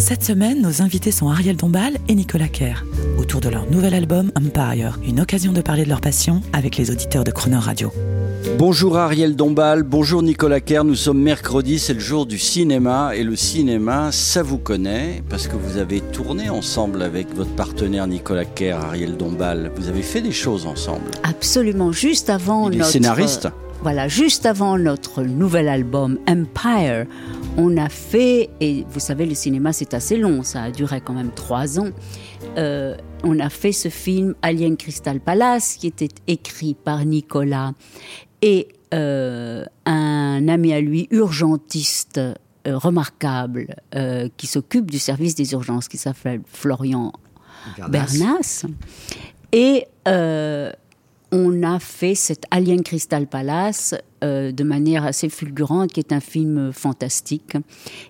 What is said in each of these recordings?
Cette semaine, nos invités sont Ariel Dombal et Nicolas Kerr, autour de leur nouvel album Empire, une occasion de parler de leur passion avec les auditeurs de Crooner Radio. Bonjour Ariel Dombal, bonjour Nicolas Kerr, nous sommes mercredi, c'est le jour du cinéma et le cinéma, ça vous connaît parce que vous avez tourné ensemble avec votre partenaire Nicolas Kerr, Ariel Dombal, vous avez fait des choses ensemble. Absolument, juste avant Il est notre... scénariste Voilà, juste avant notre nouvel album Empire, on a fait, et vous savez, le cinéma c'est assez long, ça a duré quand même trois ans. Euh, on a fait ce film Alien Crystal Palace qui était écrit par Nicolas et euh, un ami à lui, urgentiste euh, remarquable, euh, qui s'occupe du service des urgences, qui s'appelle Florian Bernas. Et euh, on a fait cet Alien Crystal Palace euh, de manière assez fulgurante, qui est un film fantastique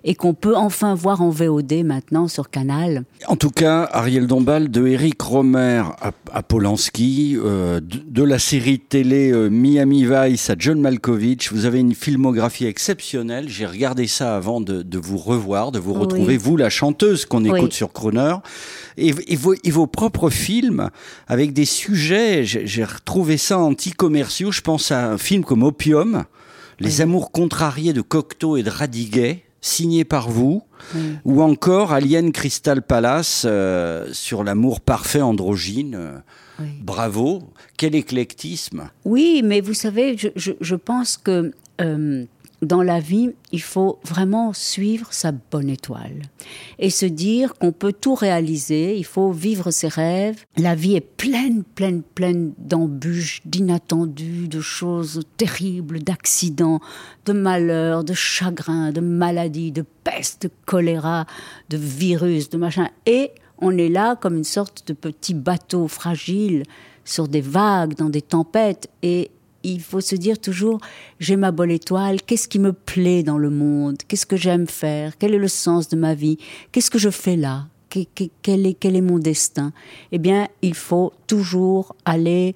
et qu'on peut enfin voir en VOD maintenant sur Canal. En tout cas, Ariel Dombal, de Eric Romer à, à Polanski, euh, de, de la série télé euh, Miami Vice à John Malkovich, vous avez une filmographie exceptionnelle. J'ai regardé ça avant de, de vous revoir, de vous Oui. retrouver, vous la chanteuse qu'on Oui. écoute sur Croner, et, et, vos, et vos propres films avec des sujets. J'ai retrouvé ça anti-commerciaux. Je pense à un film comme Opium, Les Oui. amours contrariés de Cocteau et de Radiguet, signé par vous ou encore Alien Crystal Palace euh, sur l'amour parfait androgyne. Euh, Oui. Bravo, quel éclectisme. Oui, mais vous savez, je, je- je pense que euh, dans la vie, il faut vraiment suivre sa bonne étoile et se dire qu'on peut tout réaliser, il faut vivre ses rêves. La vie est pleine, pleine, pleine d'embûches, d'inattendus, de choses terribles, d'accidents, de malheurs, de chagrins, de maladies, de peste, de choléra, de virus, de machin. Et on est là comme une sorte de petit bateau fragile sur des vagues, dans des tempêtes. Et il faut se dire toujours, j'ai ma bonne étoile, qu'est-ce qui me plaît dans le monde? Qu'est-ce que j'aime faire? Quel est le sens de ma vie? Qu'est-ce que je fais là? Que- que- quel, est, quel est mon destin? Eh bien, il faut toujours aller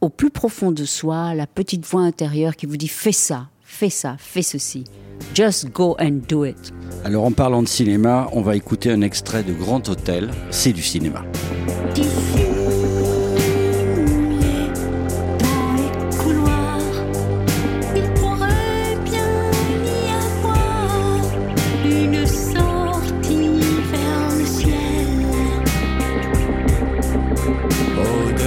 au plus profond de soi, la petite voix intérieure qui vous dit, fais ça, fais ça, fais ceci. Just go and do it. Alors en parlant de cinéma, on va écouter un extrait de Grand Hôtel, c'est du cinéma. Oh,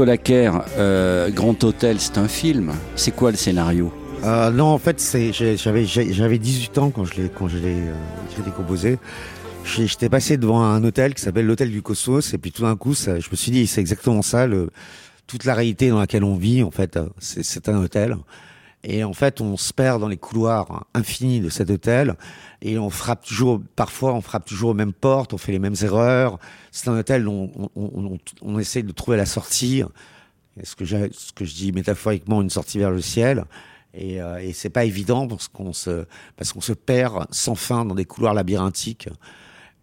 Nicolas Kerr, euh, Grand Hôtel, c'est un film. C'est quoi le scénario? Euh, non, en fait, j'avais j'ai- j'avais 18 ans quand je l'ai euh, écrit et composé. J'ai- J'étais passé devant un hôtel qui s'appelle l'hôtel du Cosmos et puis tout d'un coup, ça, je me suis dit c'est exactement ça, le, toute la réalité dans laquelle on vit. En fait, euh, c'est un hôtel et en fait, on se perd dans les couloirs infinis de cet hôtel et on frappe toujours. Parfois, on frappe toujours aux mêmes portes, on fait les mêmes erreurs. C'est un hôtel dont on, on, essaie de trouver la sortie. Ce que je dis métaphoriquement, une sortie vers le ciel. Et, euh, et c'est pas évident parce qu'on se parce qu'on se perd sans fin dans des couloirs labyrinthiques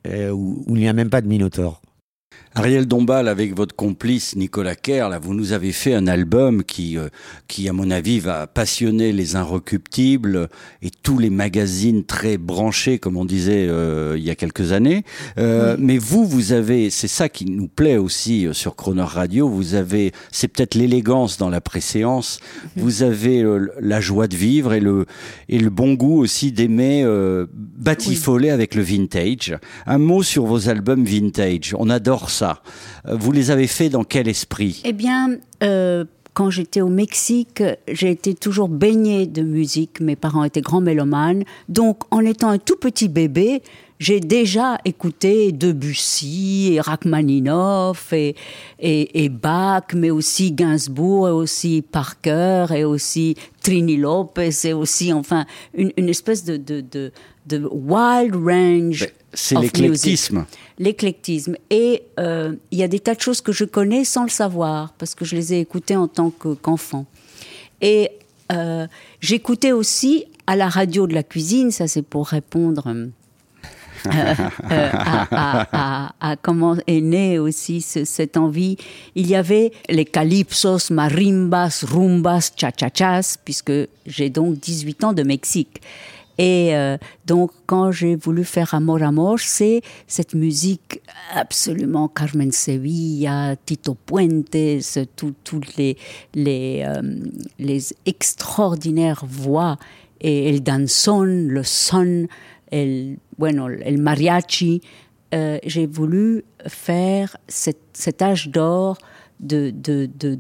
euh, où, où il n'y a même pas de minotaure. Ariel Dombal, avec votre complice Nicolas Kerr, là, vous nous avez fait un album qui, euh, qui, à mon avis, va passionner les inrecuptibles et tous les magazines très branchés, comme on disait euh, il y a quelques années. Euh, Mais vous, vous avez, c'est ça qui nous plaît aussi euh, sur Croner Radio. Vous avez, c'est peut-être l'élégance dans la préséance. Vous avez euh, la joie de vivre et le et le bon goût aussi d'aimer euh, batifoler avec le vintage. Un mot sur vos albums vintage. On adore ça. Euh, Vous les avez fait dans quel esprit? Eh bien, euh, quand j'étais au Mexique, j'ai été toujours baignée de musique. Mes parents étaient grands mélomanes. Donc, en étant un tout petit bébé, j'ai déjà écouté Debussy et Rachmaninoff et, et, et Bach, mais aussi Gainsbourg et aussi Parker et aussi Trini Lopez et aussi, enfin, une, une espèce de, de, de, de wild range. C'est l'éclectisme. L'éclectisme. Et euh, il y a des tas de choses que je connais sans le savoir, parce que je les ai écoutées en tant que- qu'enfant. Et euh, j'écoutais aussi à la radio de la cuisine, ça c'est pour répondre euh, euh, à, à- à- à comment est née aussi ce- cette envie. Il y avait les calypsos, marimbas, rumbas, cha-cha-chas, puisque j'ai donc 18 ans de Mexique. Et euh, donc, quand j'ai voulu faire Amor Amor, c'est cette musique absolument Carmen Sevilla, Tito Puentes, tout- toutes les, les, euh, les extraordinaires voix, et el danzón, le son, el, bueno, el mariachi. Euh, j'ai voulu faire cet, âge d'or de,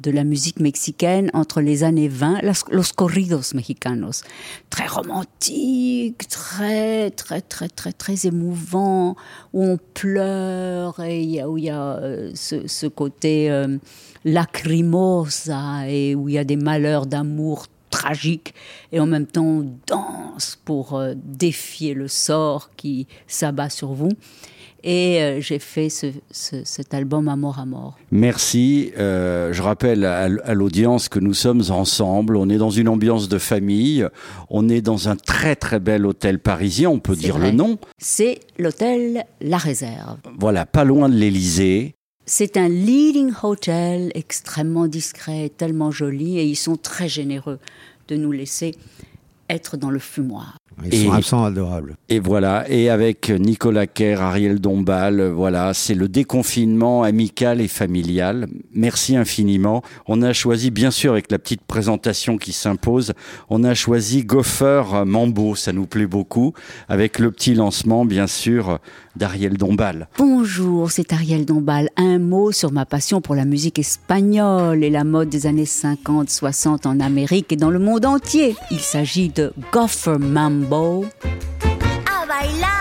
la musique mexicaine entre les années 20, las- los corridos mexicanos. Très romantique, très, très, très, très, très émouvant, où on pleure et où il y a euh, ce, ce côté euh, lacrimosa et où il y a des malheurs d'amour tragiques et en même temps danse pour euh, défier le sort qui s'abat sur vous. Et euh, j'ai fait ce- ce- cet album Amour à mort. Merci. Euh, je rappelle à, à l'audience que nous sommes ensemble. On est dans une ambiance de famille. On est dans un très très bel hôtel parisien. On peut dire vrai. le nom. C'est l'hôtel La Réserve. Voilà, pas loin de l'Élysée. C'est un leading hotel extrêmement discret, tellement joli, et ils sont très généreux de nous laisser être dans le fumoir. Ils Et- sont absents adorables. Et voilà, et avec Nicolas Kerr, Ariel Dombal, voilà, c'est le déconfinement amical et familial. Merci infiniment. On a choisi, bien sûr, avec la petite présentation qui s'impose, on a choisi Gopher Mambo, ça nous plaît beaucoup, avec le petit lancement, bien sûr, d'Ariel Dombal. Bonjour, c'est Ariel Dombal. Un mot sur ma passion pour la musique espagnole et la mode des années 50-60 en Amérique et dans le monde entier. Il s'agit de Gopher Mambo. A bailar.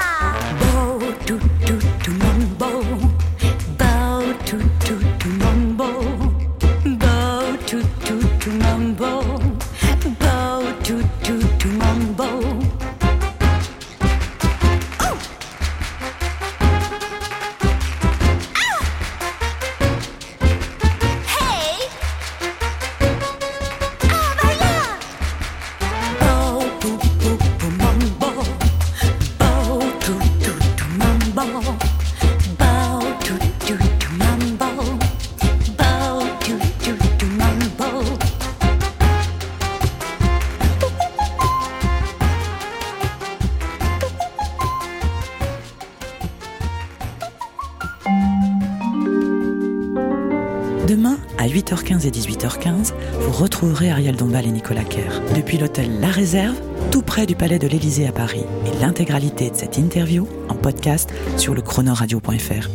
Demain, à 8h15 et 18h15, vous retrouverez Ariel Dombal et Nicolas Kerr depuis l'hôtel La Réserve, tout près du palais de l'Élysée à Paris. Et l'intégralité de cette interview en podcast sur le chronoradio.fr.